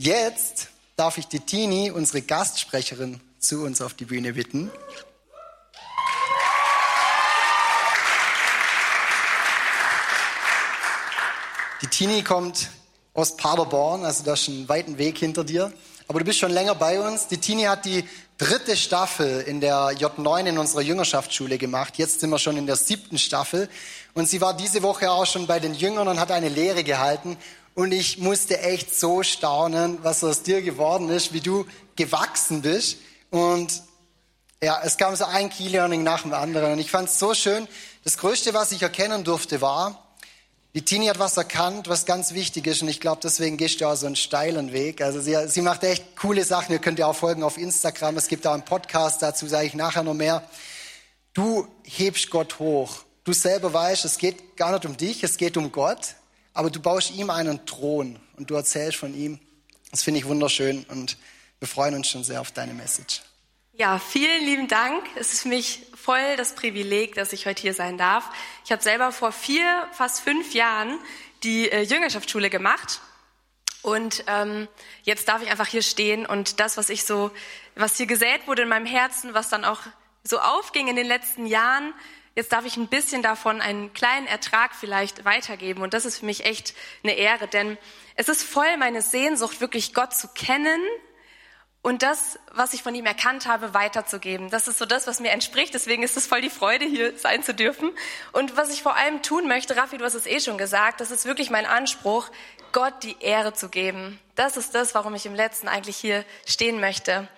Jetzt darf ich die Tini, unsere Gastsprecherin, zu uns auf die Bühne bitten. Die Tini kommt aus Paderborn, also da ist ein weiten Weg hinter dir. Aber du bist schon länger bei uns. Die Tini hat die dritte Staffel in der J9 in unserer Jüngerschaftsschule gemacht. Jetzt sind wir schon in der siebten Staffel. Und sie war diese Woche auch schon bei den Jüngern und hat eine Lehre gehalten. Und ich musste echt so staunen, was aus dir geworden ist, wie du gewachsen bist. Und ja, es kam so ein Key-Learning nach dem anderen. Und ich fand es so schön. Das Größte, was ich erkennen durfte, war, die Tini hat was erkannt, was ganz wichtig ist und ich glaube, deswegen gehst du auch so einen steilen Weg. Also sie, sie macht echt coole Sachen. Ihr könnt ihr auch folgen auf Instagram. Es gibt auch einen Podcast, dazu sage ich nachher noch mehr. Du hebst Gott hoch. Du selber weißt, es geht gar nicht um dich, es geht um Gott, aber du baust ihm einen Thron und du erzählst von ihm. Das finde ich wunderschön und wir freuen uns schon sehr auf deine Message. Ja, vielen lieben Dank. Es ist für mich voll das Privileg, dass ich heute hier sein darf. Ich habe selber vor vier, fast fünf Jahren die äh, Jüngerschaftsschule gemacht. Und ähm, jetzt darf ich einfach hier stehen und das, was ich so, was hier gesät wurde in meinem Herzen, was dann auch so aufging in den letzten Jahren, jetzt darf ich ein bisschen davon einen kleinen Ertrag vielleicht weitergeben. Und das ist für mich echt eine Ehre, denn es ist voll meine Sehnsucht, wirklich Gott zu kennen, und das, was ich von ihm erkannt habe, weiterzugeben. Das ist so das, was mir entspricht. Deswegen ist es voll die Freude, hier sein zu dürfen. Und was ich vor allem tun möchte, Raffi, du hast es eh schon gesagt, das ist wirklich mein Anspruch, Gott die Ehre zu geben. Das ist das, warum ich im letzten eigentlich hier stehen möchte.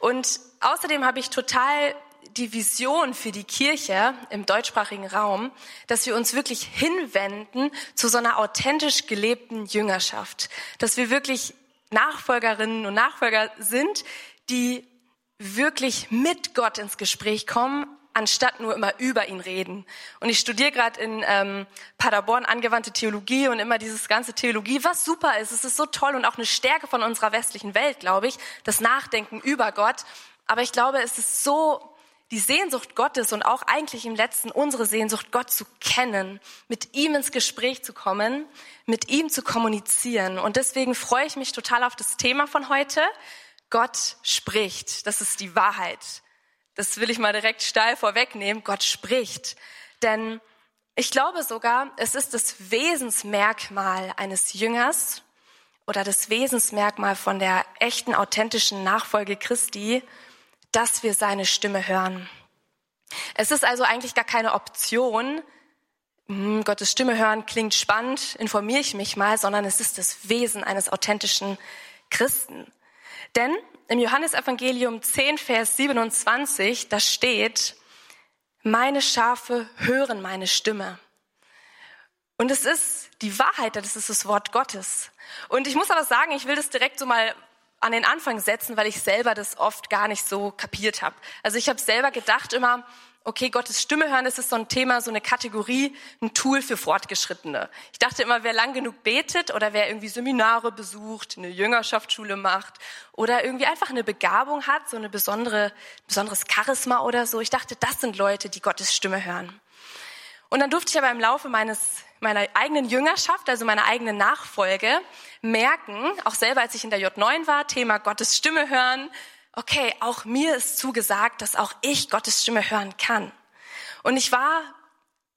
Und außerdem habe ich total die Vision für die Kirche im deutschsprachigen Raum, dass wir uns wirklich hinwenden zu so einer authentisch gelebten Jüngerschaft, dass wir wirklich Nachfolgerinnen und Nachfolger sind, die wirklich mit Gott ins Gespräch kommen, anstatt nur immer über ihn reden. Und ich studiere gerade in ähm, Paderborn angewandte Theologie und immer dieses ganze Theologie, was super ist. Es ist so toll und auch eine Stärke von unserer westlichen Welt, glaube ich, das Nachdenken über Gott. Aber ich glaube, es ist so die Sehnsucht Gottes und auch eigentlich im letzten unsere Sehnsucht, Gott zu kennen, mit ihm ins Gespräch zu kommen, mit ihm zu kommunizieren. Und deswegen freue ich mich total auf das Thema von heute. Gott spricht. Das ist die Wahrheit. Das will ich mal direkt steil vorwegnehmen. Gott spricht. Denn ich glaube sogar, es ist das Wesensmerkmal eines Jüngers oder das Wesensmerkmal von der echten, authentischen Nachfolge Christi, dass wir seine Stimme hören. Es ist also eigentlich gar keine Option, hm, Gottes Stimme hören klingt spannend, informiere ich mich mal, sondern es ist das Wesen eines authentischen Christen. Denn im Johannesevangelium 10, Vers 27, da steht, meine Schafe hören meine Stimme. Und es ist die Wahrheit, das ist das Wort Gottes. Und ich muss aber sagen, ich will das direkt so mal an den Anfang setzen, weil ich selber das oft gar nicht so kapiert habe. Also ich habe selber gedacht immer, okay, Gottes Stimme hören, das ist so ein Thema, so eine Kategorie, ein Tool für Fortgeschrittene. Ich dachte immer, wer lang genug betet oder wer irgendwie Seminare besucht, eine Jüngerschaftsschule macht oder irgendwie einfach eine Begabung hat, so eine besondere, besonderes Charisma oder so. Ich dachte, das sind Leute, die Gottes Stimme hören. Und dann durfte ich aber im Laufe meines, meiner eigenen Jüngerschaft, also meiner eigenen Nachfolge, merken, auch selber als ich in der J9 war, Thema Gottes Stimme hören, okay, auch mir ist zugesagt, dass auch ich Gottes Stimme hören kann. Und ich war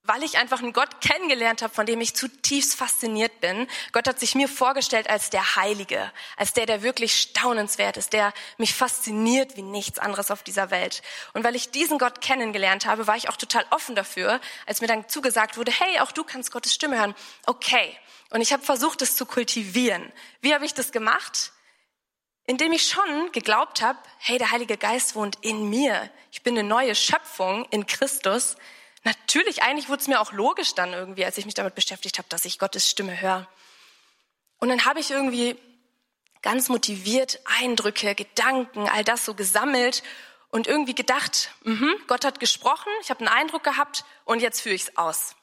weil ich einfach einen Gott kennengelernt habe, von dem ich zutiefst fasziniert bin. Gott hat sich mir vorgestellt als der Heilige, als der, der wirklich staunenswert ist, der mich fasziniert wie nichts anderes auf dieser Welt. Und weil ich diesen Gott kennengelernt habe, war ich auch total offen dafür, als mir dann zugesagt wurde, hey, auch du kannst Gottes Stimme hören. Okay. Und ich habe versucht, es zu kultivieren. Wie habe ich das gemacht? Indem ich schon geglaubt habe, hey, der Heilige Geist wohnt in mir. Ich bin eine neue Schöpfung in Christus Natürlich, eigentlich wurde es mir auch logisch dann irgendwie, als ich mich damit beschäftigt habe, dass ich Gottes Stimme höre. Und dann habe ich irgendwie ganz motiviert Eindrücke, Gedanken, all das so gesammelt und irgendwie gedacht, mh, Gott hat gesprochen, ich habe einen Eindruck gehabt und jetzt führe ich es aus.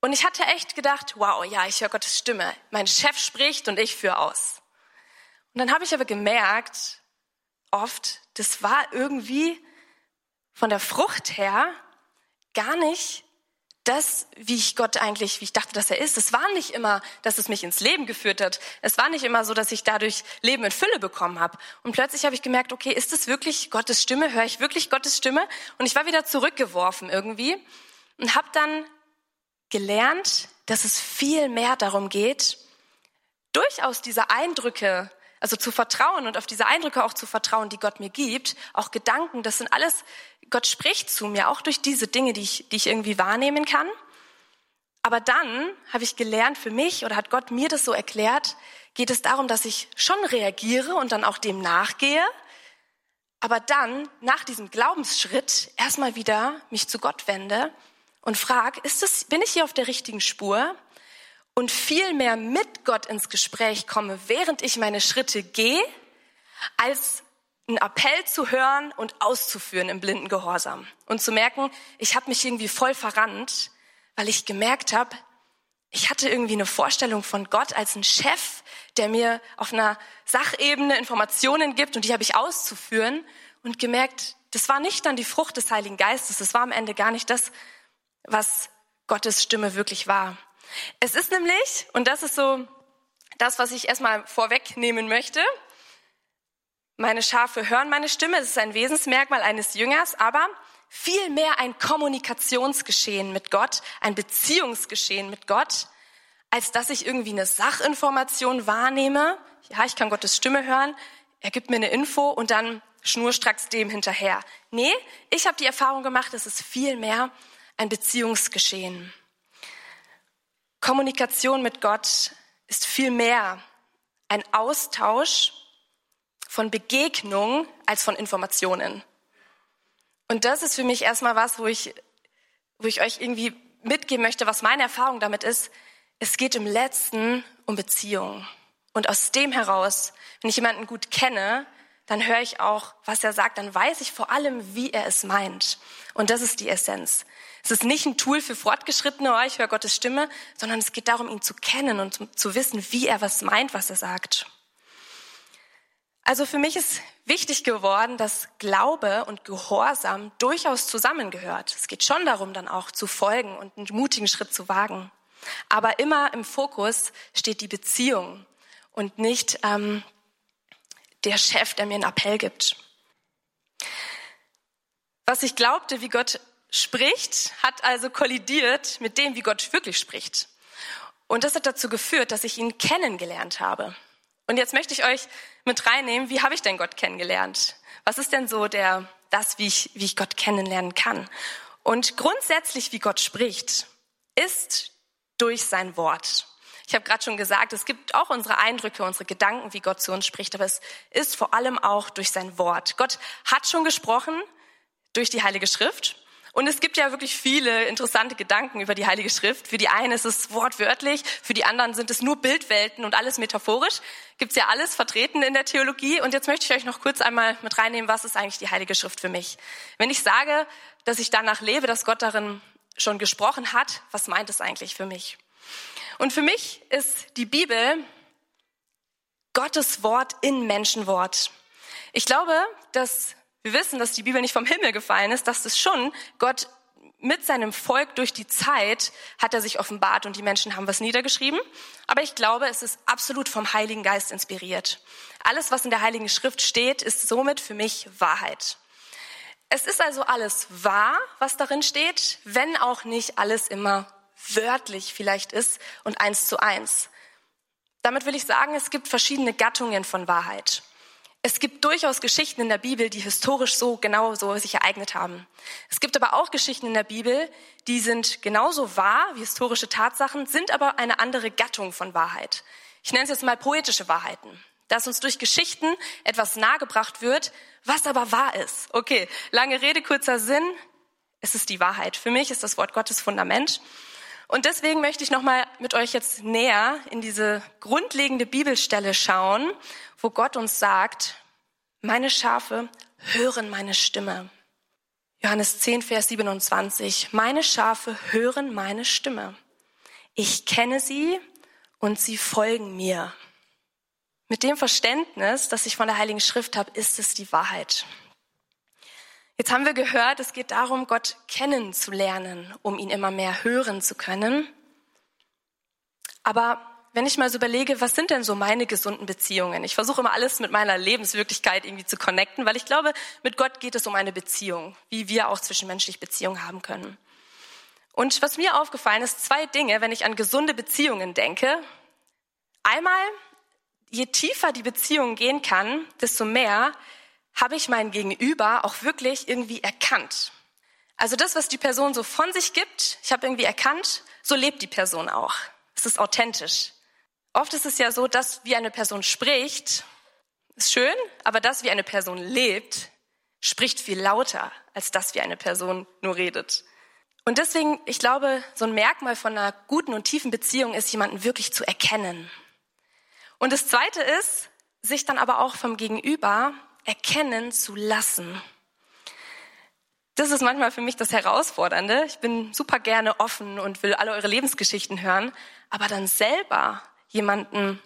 Und ich hatte echt gedacht, wow, ja, ich höre Gottes Stimme. Mein Chef spricht und ich führe aus. Und dann habe ich aber gemerkt, oft, das war irgendwie von der Frucht her gar nicht das, wie ich Gott eigentlich, wie ich dachte, dass er ist, es war nicht immer, dass es mich ins Leben geführt hat. Es war nicht immer so, dass ich dadurch Leben in Fülle bekommen habe. Und plötzlich habe ich gemerkt, okay, ist es wirklich Gottes Stimme? Höre ich wirklich Gottes Stimme? Und ich war wieder zurückgeworfen irgendwie und habe dann gelernt, dass es viel mehr darum geht, durchaus diese Eindrücke, also zu vertrauen und auf diese Eindrücke auch zu vertrauen, die Gott mir gibt, auch Gedanken, das sind alles Gott spricht zu mir, auch durch diese Dinge, die ich, die ich irgendwie wahrnehmen kann. Aber dann habe ich gelernt für mich oder hat Gott mir das so erklärt, geht es darum, dass ich schon reagiere und dann auch dem nachgehe, aber dann nach diesem Glaubensschritt erstmal wieder mich zu Gott wende und frage, ist es, bin ich hier auf der richtigen Spur? Und viel mehr mit Gott ins Gespräch komme, während ich meine Schritte gehe, als einen Appell zu hören und auszuführen im blinden Gehorsam und zu merken, ich habe mich irgendwie voll verrannt, weil ich gemerkt habe, ich hatte irgendwie eine Vorstellung von Gott als ein Chef, der mir auf einer Sachebene Informationen gibt und die habe ich auszuführen und gemerkt, das war nicht dann die Frucht des Heiligen Geistes, das war am Ende gar nicht das, was Gottes Stimme wirklich war. Es ist nämlich, und das ist so das, was ich erstmal vorwegnehmen möchte, meine Schafe hören meine Stimme, es ist ein Wesensmerkmal eines Jüngers, aber vielmehr ein Kommunikationsgeschehen mit Gott, ein Beziehungsgeschehen mit Gott, als dass ich irgendwie eine Sachinformation wahrnehme. Ja, ich kann Gottes Stimme hören, er gibt mir eine Info und dann schnurstracks dem hinterher. Nee, ich habe die Erfahrung gemacht, es ist vielmehr ein Beziehungsgeschehen. Kommunikation mit Gott ist vielmehr ein Austausch von Begegnung als von Informationen. Und das ist für mich erstmal was, wo ich, wo ich euch irgendwie mitgeben möchte, was meine Erfahrung damit ist. Es geht im Letzten um Beziehung. Und aus dem heraus, wenn ich jemanden gut kenne, dann höre ich auch, was er sagt, dann weiß ich vor allem, wie er es meint. Und das ist die Essenz. Es ist nicht ein Tool für Fortgeschrittene, oh, ich höre Gottes Stimme, sondern es geht darum, ihn zu kennen und zu wissen, wie er was meint, was er sagt. Also für mich ist wichtig geworden, dass Glaube und Gehorsam durchaus zusammengehört. Es geht schon darum, dann auch zu folgen und einen mutigen Schritt zu wagen. Aber immer im Fokus steht die Beziehung und nicht ähm, der Chef, der mir einen Appell gibt. Was ich glaubte, wie Gott spricht, hat also kollidiert mit dem, wie Gott wirklich spricht. Und das hat dazu geführt, dass ich ihn kennengelernt habe. Und jetzt möchte ich euch mit reinnehmen, wie habe ich denn Gott kennengelernt? Was ist denn so der, das, wie ich, wie ich Gott kennenlernen kann? Und grundsätzlich, wie Gott spricht, ist durch sein Wort. Ich habe gerade schon gesagt, es gibt auch unsere Eindrücke, unsere Gedanken, wie Gott zu uns spricht, aber es ist vor allem auch durch sein Wort. Gott hat schon gesprochen durch die Heilige Schrift und es gibt ja wirklich viele interessante Gedanken über die Heilige Schrift. Für die einen ist es wortwörtlich, für die anderen sind es nur Bildwelten und alles metaphorisch. Gibt's ja alles vertreten in der Theologie. Und jetzt möchte ich euch noch kurz einmal mit reinnehmen, was ist eigentlich die Heilige Schrift für mich? Wenn ich sage, dass ich danach lebe, dass Gott darin schon gesprochen hat, was meint es eigentlich für mich? Und für mich ist die Bibel Gottes Wort in Menschenwort. Ich glaube, dass wir wissen, dass die Bibel nicht vom Himmel gefallen ist, dass es schon Gott mit seinem Volk durch die Zeit hat er sich offenbart und die Menschen haben was niedergeschrieben. Aber ich glaube, es ist absolut vom Heiligen Geist inspiriert. Alles, was in der Heiligen Schrift steht, ist somit für mich Wahrheit. Es ist also alles wahr, was darin steht, wenn auch nicht alles immer wörtlich vielleicht ist und eins zu eins. Damit will ich sagen, es gibt verschiedene Gattungen von Wahrheit. Es gibt durchaus Geschichten in der Bibel, die historisch so genau so sich ereignet haben. Es gibt aber auch Geschichten in der Bibel, die sind genauso wahr wie historische Tatsachen, sind aber eine andere Gattung von Wahrheit. Ich nenne es jetzt mal poetische Wahrheiten, dass uns durch Geschichten etwas nahegebracht wird, was aber wahr ist. Okay, lange Rede, kurzer Sinn. Es ist die Wahrheit. Für mich ist das Wort Gottes Fundament. Und deswegen möchte ich nochmal mit euch jetzt näher in diese grundlegende Bibelstelle schauen, wo Gott uns sagt, meine Schafe hören meine Stimme. Johannes 10, Vers 27. Meine Schafe hören meine Stimme. Ich kenne sie und sie folgen mir. Mit dem Verständnis, das ich von der Heiligen Schrift habe, ist es die Wahrheit. Jetzt haben wir gehört, es geht darum, Gott kennenzulernen, um ihn immer mehr hören zu können. Aber wenn ich mal so überlege, was sind denn so meine gesunden Beziehungen? Ich versuche immer alles mit meiner Lebenswirklichkeit irgendwie zu connecten, weil ich glaube, mit Gott geht es um eine Beziehung, wie wir auch zwischenmenschlich Beziehungen haben können. Und was mir aufgefallen ist, zwei Dinge, wenn ich an gesunde Beziehungen denke. Einmal, je tiefer die Beziehung gehen kann, desto mehr habe ich mein Gegenüber auch wirklich irgendwie erkannt. Also das, was die Person so von sich gibt, ich habe irgendwie erkannt, so lebt die Person auch. Es ist authentisch. Oft ist es ja so, dass wie eine Person spricht, ist schön, aber das, wie eine Person lebt, spricht viel lauter, als das, wie eine Person nur redet. Und deswegen, ich glaube, so ein Merkmal von einer guten und tiefen Beziehung ist, jemanden wirklich zu erkennen. Und das Zweite ist, sich dann aber auch vom Gegenüber erkennen zu lassen. Das ist manchmal für mich das Herausfordernde. Ich bin super gerne offen und will alle eure Lebensgeschichten hören, aber dann selber jemanden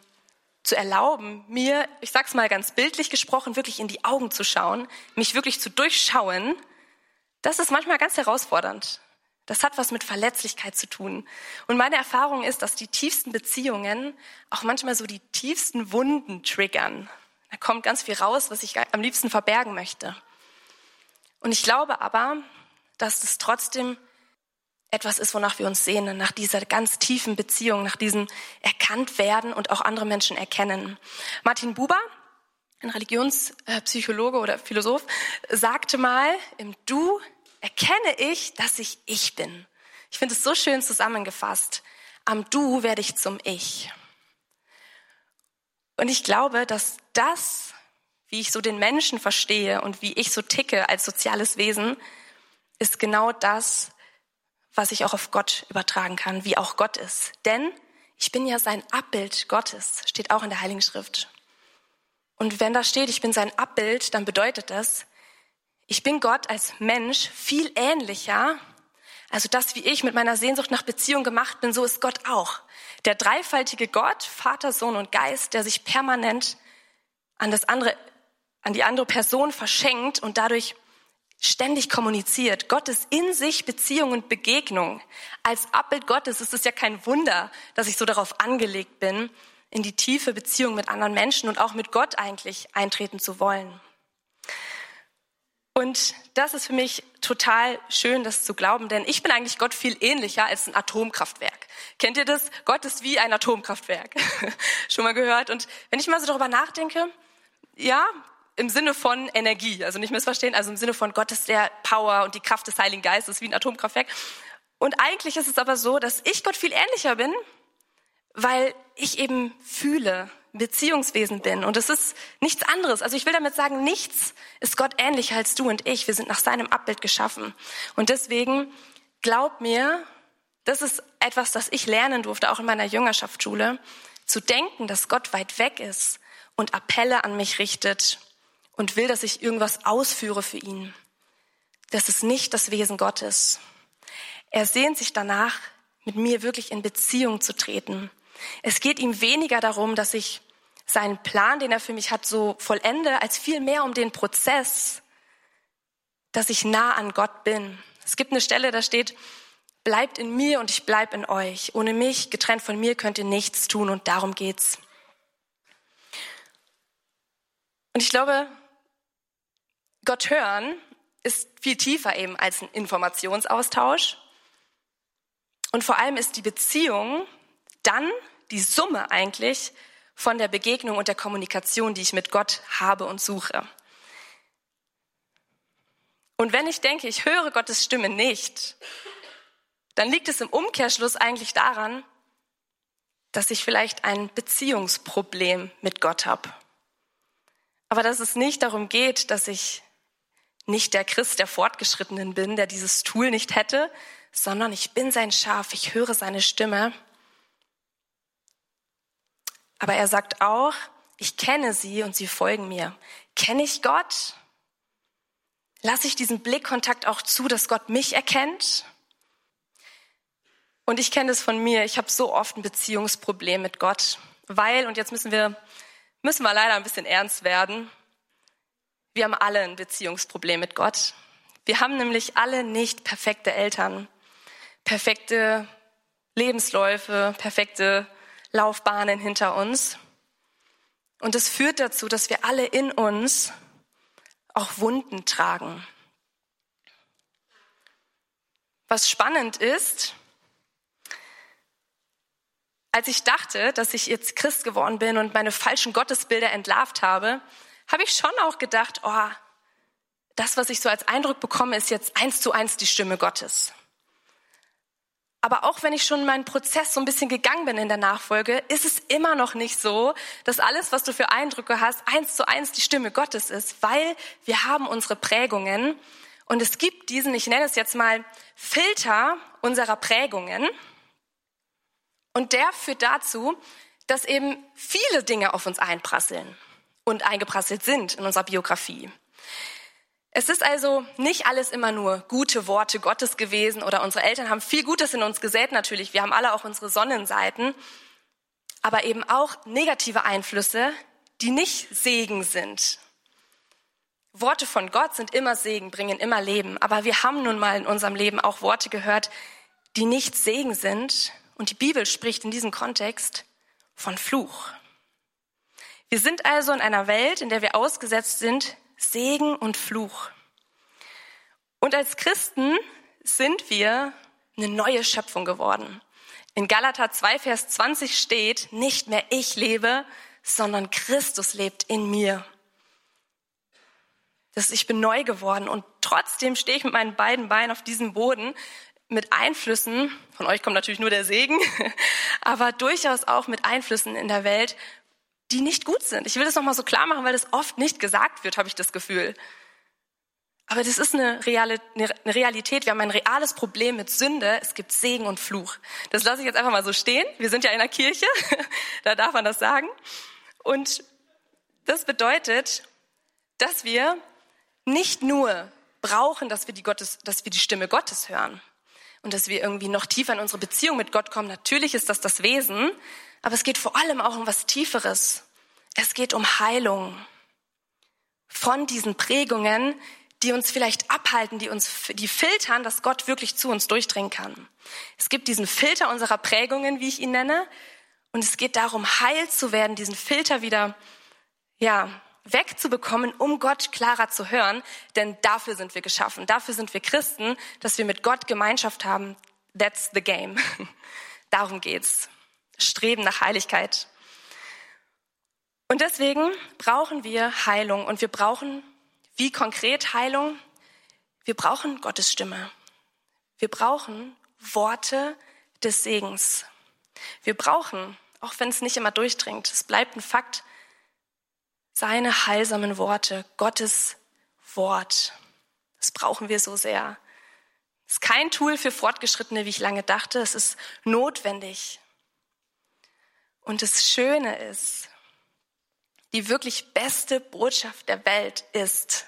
zu erlauben, mir, ich sag's mal ganz bildlich gesprochen, wirklich in die Augen zu schauen, mich wirklich zu durchschauen, das ist manchmal ganz herausfordernd. Das hat was mit Verletzlichkeit zu tun. Und meine Erfahrung ist, dass die tiefsten Beziehungen auch manchmal so die tiefsten Wunden triggern. Da kommt ganz viel raus, was ich am liebsten verbergen möchte. Und ich glaube aber, dass es trotzdem etwas ist, wonach wir uns sehnen, nach dieser ganz tiefen Beziehung, nach diesem Erkanntwerden und auch andere Menschen erkennen. Martin Buber, ein Religionspsychologe oder Philosoph, sagte mal, im Du erkenne ich, dass ich ich bin. Ich finde es so schön zusammengefasst. Am Du werde ich zum Ich. Und ich glaube, dass das, wie ich so den Menschen verstehe und wie ich so ticke als soziales Wesen, ist genau das, was ich auch auf Gott übertragen kann, wie auch Gott ist. Denn ich bin ja sein Abbild Gottes, steht auch in der Heiligen Schrift. Und wenn da steht, ich bin sein Abbild, dann bedeutet das, ich bin Gott als Mensch viel ähnlicher. Also das, wie ich mit meiner Sehnsucht nach Beziehung gemacht bin, so ist Gott auch. Der dreifaltige Gott, Vater, Sohn und Geist, der sich permanent an das andere, an die andere Person verschenkt und dadurch ständig kommuniziert. Gott ist in sich Beziehung und Begegnung. Als Abbild Gottes ist es ja kein Wunder, dass ich so darauf angelegt bin, in die tiefe Beziehung mit anderen Menschen und auch mit Gott eigentlich eintreten zu wollen. Und das ist für mich total schön, das zu glauben, denn ich bin eigentlich Gott viel ähnlicher als ein Atomkraftwerk. Kennt ihr das? Gott ist wie ein Atomkraftwerk. Schon mal gehört? Und wenn ich mal so darüber nachdenke, ja, im Sinne von Energie, also nicht missverstehen, also im Sinne von Gott ist der Power und die Kraft des Heiligen Geistes wie ein Atomkraftwerk. Und eigentlich ist es aber so, dass ich Gott viel ähnlicher bin, weil ich eben fühle, Beziehungswesen bin. Und es ist nichts anderes. Also ich will damit sagen, nichts ist Gott ähnlicher als du und ich. Wir sind nach seinem Abbild geschaffen. Und deswegen glaub mir, das ist etwas, das ich lernen durfte, auch in meiner Jüngerschaftsschule, zu denken, dass Gott weit weg ist und Appelle an mich richtet und will, dass ich irgendwas ausführe für ihn. Das ist nicht das Wesen Gottes. Er sehnt sich danach, mit mir wirklich in Beziehung zu treten. Es geht ihm weniger darum, dass ich seinen Plan, den er für mich hat, so vollende, als vielmehr um den Prozess, dass ich nah an Gott bin. Es gibt eine Stelle, da steht, bleibt in mir und ich bleib in euch. Ohne mich, getrennt von mir, könnt ihr nichts tun und darum geht's. Und ich glaube, Gott hören ist viel tiefer eben als ein Informationsaustausch. Und vor allem ist die Beziehung dann die Summe eigentlich von der Begegnung und der Kommunikation, die ich mit Gott habe und suche. Und wenn ich denke, ich höre Gottes Stimme nicht, dann liegt es im Umkehrschluss eigentlich daran, dass ich vielleicht ein Beziehungsproblem mit Gott habe. Aber dass es nicht darum geht, dass ich nicht der Christ der Fortgeschrittenen bin, der dieses Tool nicht hätte, sondern ich bin sein Schaf, ich höre seine Stimme. Aber er sagt auch, ich kenne sie und sie folgen mir. Kenne ich Gott? Lasse ich diesen Blickkontakt auch zu, dass Gott mich erkennt? Und ich kenne es von mir, ich habe so oft ein Beziehungsproblem mit Gott, weil, und jetzt müssen wir, müssen wir leider ein bisschen ernst werden, wir haben alle ein Beziehungsproblem mit Gott. Wir haben nämlich alle nicht perfekte Eltern, perfekte Lebensläufe, perfekte Laufbahnen hinter uns. Und es führt dazu, dass wir alle in uns auch Wunden tragen. Was spannend ist, als ich dachte, dass ich jetzt Christ geworden bin und meine falschen Gottesbilder entlarvt habe, habe ich schon auch gedacht, oh, das, was ich so als Eindruck bekomme, ist jetzt eins zu eins die Stimme Gottes. Aber auch wenn ich schon meinen Prozess so ein bisschen gegangen bin in der Nachfolge, ist es immer noch nicht so, dass alles, was du für Eindrücke hast, eins zu eins die Stimme Gottes ist, weil wir haben unsere Prägungen und es gibt diesen, ich nenne es jetzt mal Filter unserer Prägungen und der führt dazu, dass eben viele Dinge auf uns einprasseln und eingeprasselt sind in unserer Biografie. Es ist also nicht alles immer nur gute Worte Gottes gewesen oder unsere Eltern haben viel Gutes in uns gesät natürlich. Wir haben alle auch unsere Sonnenseiten, aber eben auch negative Einflüsse, die nicht Segen sind. Worte von Gott sind immer Segen, bringen immer Leben, aber wir haben nun mal in unserem Leben auch Worte gehört, die nicht Segen sind und die Bibel spricht in diesem Kontext von Fluch. Wir sind also in einer Welt, in der wir ausgesetzt sind Segen und Fluch. Und als Christen sind wir eine neue Schöpfung geworden. In Galater 2, Vers 20 steht, nicht mehr ich lebe, sondern Christus lebt in mir. Das, ich bin neu geworden und trotzdem stehe ich mit meinen beiden Beinen auf diesem Boden mit Einflüssen, von euch kommt natürlich nur der Segen, aber durchaus auch mit Einflüssen in der Welt, die nicht gut sind. Ich will das nochmal so klar machen, weil das oft nicht gesagt wird, habe ich das Gefühl. Aber das ist eine, Realität. Wir haben ein reales Problem mit Sünde. Es gibt Segen und Fluch. Das lasse ich jetzt einfach mal so stehen. Wir sind ja in der Kirche. da darf man das sagen. Und das bedeutet, dass wir nicht nur brauchen, dass wir die, Gottes, dass wir die Stimme Gottes hören und dass wir irgendwie noch tiefer in unsere Beziehung mit Gott kommen. Natürlich ist das das Wesen. Aber es geht vor allem auch um was Tieferes. Es geht um Heilung von diesen Prägungen, die uns vielleicht abhalten, die uns, die filtern, dass Gott wirklich zu uns durchdringen kann. Es gibt diesen Filter unserer Prägungen, wie ich ihn nenne, und es geht darum, heil zu werden, diesen Filter wieder, ja, wegzubekommen, um Gott klarer zu hören, denn dafür sind wir geschaffen, dafür sind wir Christen, dass wir mit Gott Gemeinschaft haben. That's the game. Darum geht's. Streben nach Heiligkeit. Und deswegen brauchen wir Heilung und wir brauchen, wie konkret Heilung? Wir brauchen Gottes Stimme. Wir brauchen Worte des Segens. Wir brauchen, auch wenn es nicht immer durchdringt, es bleibt ein Fakt, seine heilsamen Worte, Gottes Wort. Das brauchen wir so sehr. Es ist kein Tool für Fortgeschrittene, wie ich lange dachte. Es ist notwendig. Und das Schöne ist, die wirklich beste Botschaft der Welt ist,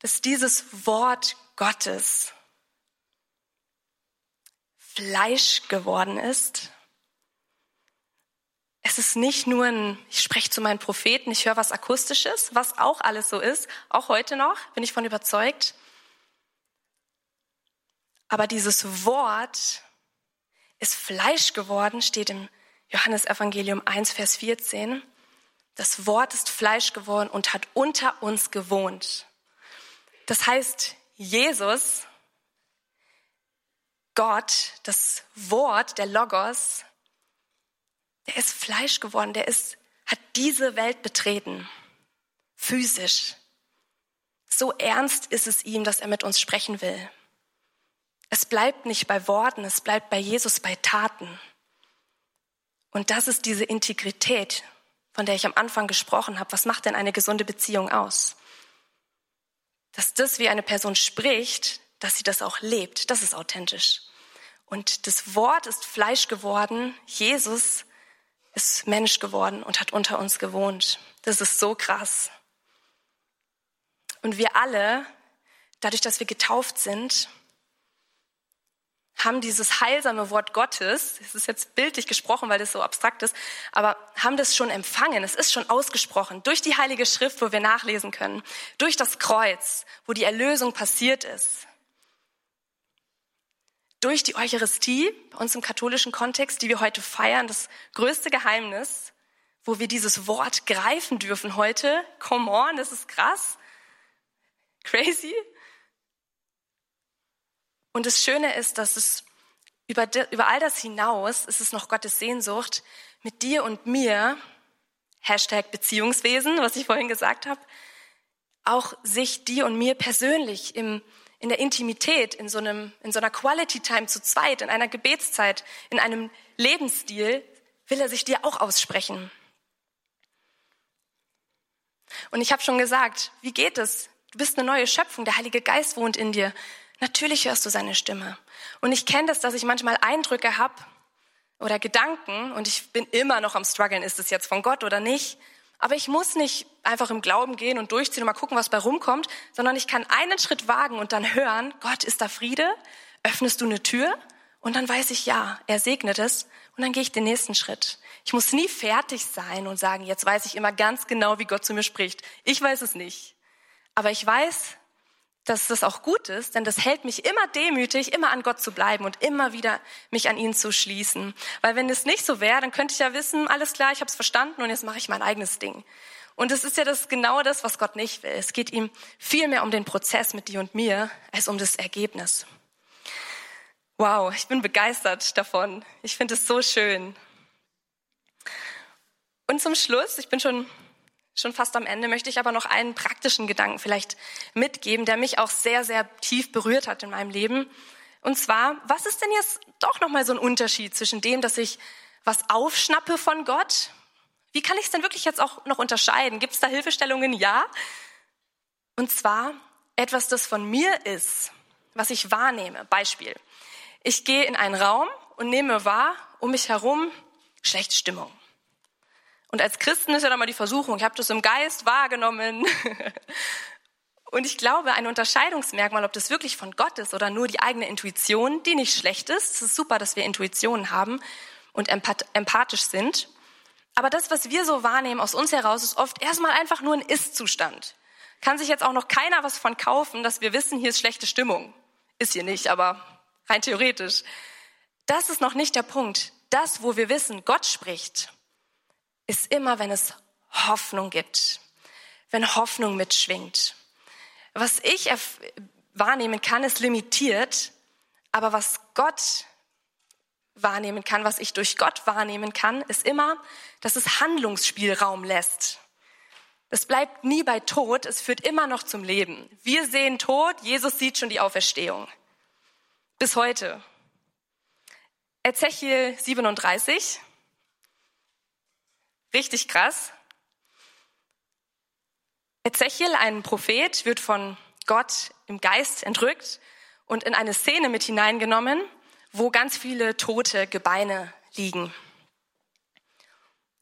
dass dieses Wort Gottes Fleisch geworden ist. Es ist nicht nur ein, ich spreche zu meinen Propheten, ich höre was Akustisches, was auch alles so ist, auch heute noch, bin ich von überzeugt. Aber dieses Wort ist Fleisch geworden, steht im Johannes Evangelium 1, Vers 14. Das Wort ist Fleisch geworden und hat unter uns gewohnt. Das heißt, Jesus, Gott, das Wort, der Logos, der ist Fleisch geworden, der ist, hat diese Welt betreten. Physisch. So ernst ist es ihm, dass er mit uns sprechen will. Es bleibt nicht bei Worten, es bleibt bei Jesus bei Taten. Und das ist diese Integrität, von der ich am Anfang gesprochen habe. Was macht denn eine gesunde Beziehung aus? Dass das, wie eine Person spricht, dass sie das auch lebt, das ist authentisch. Und das Wort ist Fleisch geworden. Jesus ist Mensch geworden und hat unter uns gewohnt. Das ist so krass. Und wir alle, dadurch, dass wir getauft sind, haben dieses heilsame Wort Gottes, es ist jetzt bildlich gesprochen, weil das so abstrakt ist, aber haben das schon empfangen, es ist schon ausgesprochen, durch die Heilige Schrift, wo wir nachlesen können, durch das Kreuz, wo die Erlösung passiert ist, durch die Eucharistie, bei uns im katholischen Kontext, die wir heute feiern, das größte Geheimnis, wo wir dieses Wort greifen dürfen heute. Come on, das ist krass. Crazy. Und das Schöne ist, dass es über, über all das hinaus ist es noch Gottes Sehnsucht, mit dir und mir, Hashtag Beziehungswesen, was ich vorhin gesagt habe, auch sich dir und mir persönlich im, in der Intimität, in so, einem, in so einer Quality Time zu zweit, in einer Gebetszeit, in einem Lebensstil, will er sich dir auch aussprechen. Und ich habe schon gesagt, wie geht es? Du bist eine neue Schöpfung, der Heilige Geist wohnt in dir. Natürlich hörst du seine Stimme. Und ich kenne das, dass ich manchmal Eindrücke habe oder Gedanken und ich bin immer noch am struggeln, ist es jetzt von Gott oder nicht. Aber ich muss nicht einfach im Glauben gehen und durchziehen und mal gucken, was bei rumkommt, sondern ich kann einen Schritt wagen und dann hören, Gott, ist da Friede? Öffnest du eine Tür? Und dann weiß ich, ja, er segnet es und dann gehe ich den nächsten Schritt. Ich muss nie fertig sein und sagen, jetzt weiß ich immer ganz genau, wie Gott zu mir spricht. Ich weiß es nicht. Aber ich weiß, dass das auch gut ist, denn das hält mich immer demütig, immer an Gott zu bleiben und immer wieder mich an ihn zu schließen. Weil wenn es nicht so wäre, dann könnte ich ja wissen, alles klar, ich habe es verstanden und jetzt mache ich mein eigenes Ding. Und es ist ja das genau das, was Gott nicht will. Es geht ihm viel mehr um den Prozess mit dir und mir, als um das Ergebnis. Wow, ich bin begeistert davon. Ich finde es so schön. Und zum Schluss, ich bin schon schon fast am Ende, möchte ich aber noch einen praktischen Gedanken vielleicht mitgeben, der mich auch sehr, sehr tief berührt hat in meinem Leben. Und zwar, was ist denn jetzt doch nochmal so ein Unterschied zwischen dem, dass ich was aufschnappe von Gott? Wie kann ich es denn wirklich jetzt auch noch unterscheiden? Gibt es da Hilfestellungen? Ja. Und zwar etwas, das von mir ist, was ich wahrnehme. Beispiel. Ich gehe in einen Raum und nehme wahr, um mich herum schlechte Stimmung. Und als Christen ist ja dann mal die Versuchung, ich habe das im Geist wahrgenommen. Und ich glaube, ein Unterscheidungsmerkmal, ob das wirklich von Gott ist oder nur die eigene Intuition, die nicht schlecht ist. Es ist super, dass wir Intuitionen haben und empathisch sind. Aber das, was wir so wahrnehmen aus uns heraus, ist oft erstmal einfach nur ein Ist-Zustand. Kann sich jetzt auch noch keiner was von kaufen, dass wir wissen, hier ist schlechte Stimmung. Ist hier nicht, aber rein theoretisch. Das ist noch nicht der Punkt. Das, wo wir wissen, Gott spricht, ist immer, wenn es Hoffnung gibt, wenn Hoffnung mitschwingt. Was ich wahrnehmen kann, ist limitiert, aber was Gott wahrnehmen kann, was ich durch Gott wahrnehmen kann, ist immer, dass es Handlungsspielraum lässt. Es bleibt nie bei Tod, es führt immer noch zum Leben. Wir sehen Tod, Jesus sieht schon die Auferstehung. Bis heute. Ezechiel 37, Richtig krass. Ezechiel, ein Prophet, wird von Gott im Geist entrückt und in eine Szene mit hineingenommen, wo ganz viele tote Gebeine liegen.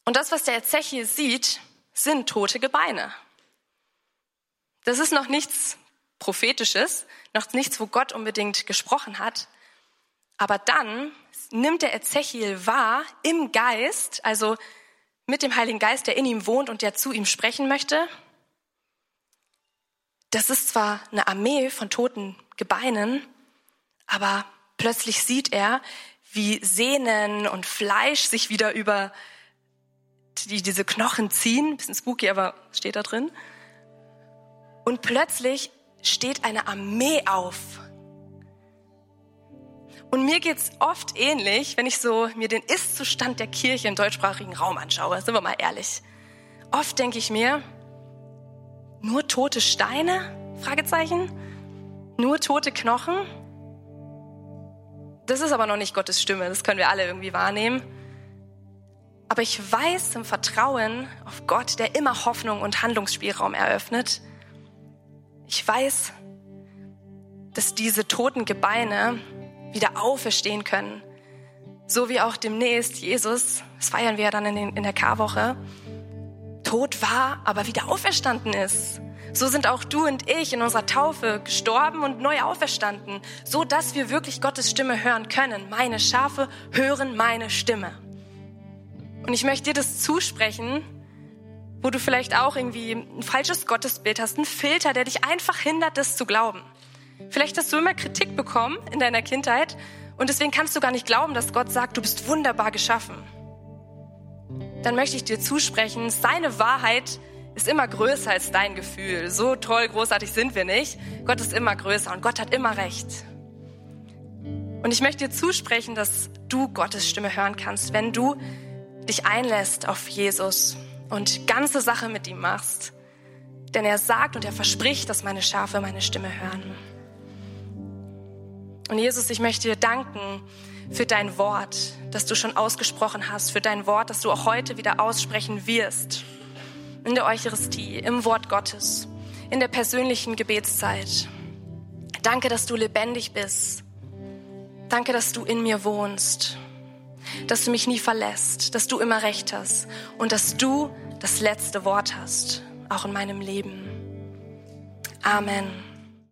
Und das, was der Ezechiel sieht, sind tote Gebeine. Das ist noch nichts Prophetisches, noch nichts, wo Gott unbedingt gesprochen hat. Aber dann nimmt der Ezechiel wahr im Geist, also mit dem Heiligen Geist, der in ihm wohnt und der zu ihm sprechen möchte. Das ist zwar eine Armee von toten Gebeinen, aber plötzlich sieht er, wie Sehnen und Fleisch sich wieder über die, diese Knochen ziehen. Bisschen spooky, aber steht da drin. Und plötzlich steht eine Armee auf und mir geht's oft ähnlich, wenn ich so mir den Ist-Zustand der Kirche im deutschsprachigen Raum anschaue. Sind wir mal ehrlich. Oft denke ich mir, nur tote Steine? Fragezeichen. Nur tote Knochen? Das ist aber noch nicht Gottes Stimme. Das können wir alle irgendwie wahrnehmen. Aber ich weiß im Vertrauen auf Gott, der immer Hoffnung und Handlungsspielraum eröffnet. Ich weiß, dass diese toten Gebeine wieder auferstehen können. So wie auch demnächst Jesus, das feiern wir ja dann in, den, in der Karwoche, tot war, aber wieder auferstanden ist. So sind auch du und ich in unserer Taufe gestorben und neu auferstanden, so dass wir wirklich Gottes Stimme hören können. Meine Schafe hören meine Stimme. Und ich möchte dir das zusprechen, wo du vielleicht auch irgendwie ein falsches Gottesbild hast, ein Filter, der dich einfach hindert, das zu glauben. Vielleicht hast du immer Kritik bekommen in deiner Kindheit und deswegen kannst du gar nicht glauben, dass Gott sagt, du bist wunderbar geschaffen. Dann möchte ich dir zusprechen, seine Wahrheit ist immer größer als dein Gefühl. So toll, großartig sind wir nicht. Gott ist immer größer und Gott hat immer recht. Und ich möchte dir zusprechen, dass du Gottes Stimme hören kannst, wenn du dich einlässt auf Jesus und ganze Sache mit ihm machst. Denn er sagt und er verspricht, dass meine Schafe meine Stimme hören. Und Jesus, ich möchte dir danken für dein Wort, das du schon ausgesprochen hast, für dein Wort, das du auch heute wieder aussprechen wirst. In der Eucharistie, im Wort Gottes, in der persönlichen Gebetszeit. Danke, dass du lebendig bist. Danke, dass du in mir wohnst. Dass du mich nie verlässt, dass du immer recht hast und dass du das letzte Wort hast, auch in meinem Leben. Amen.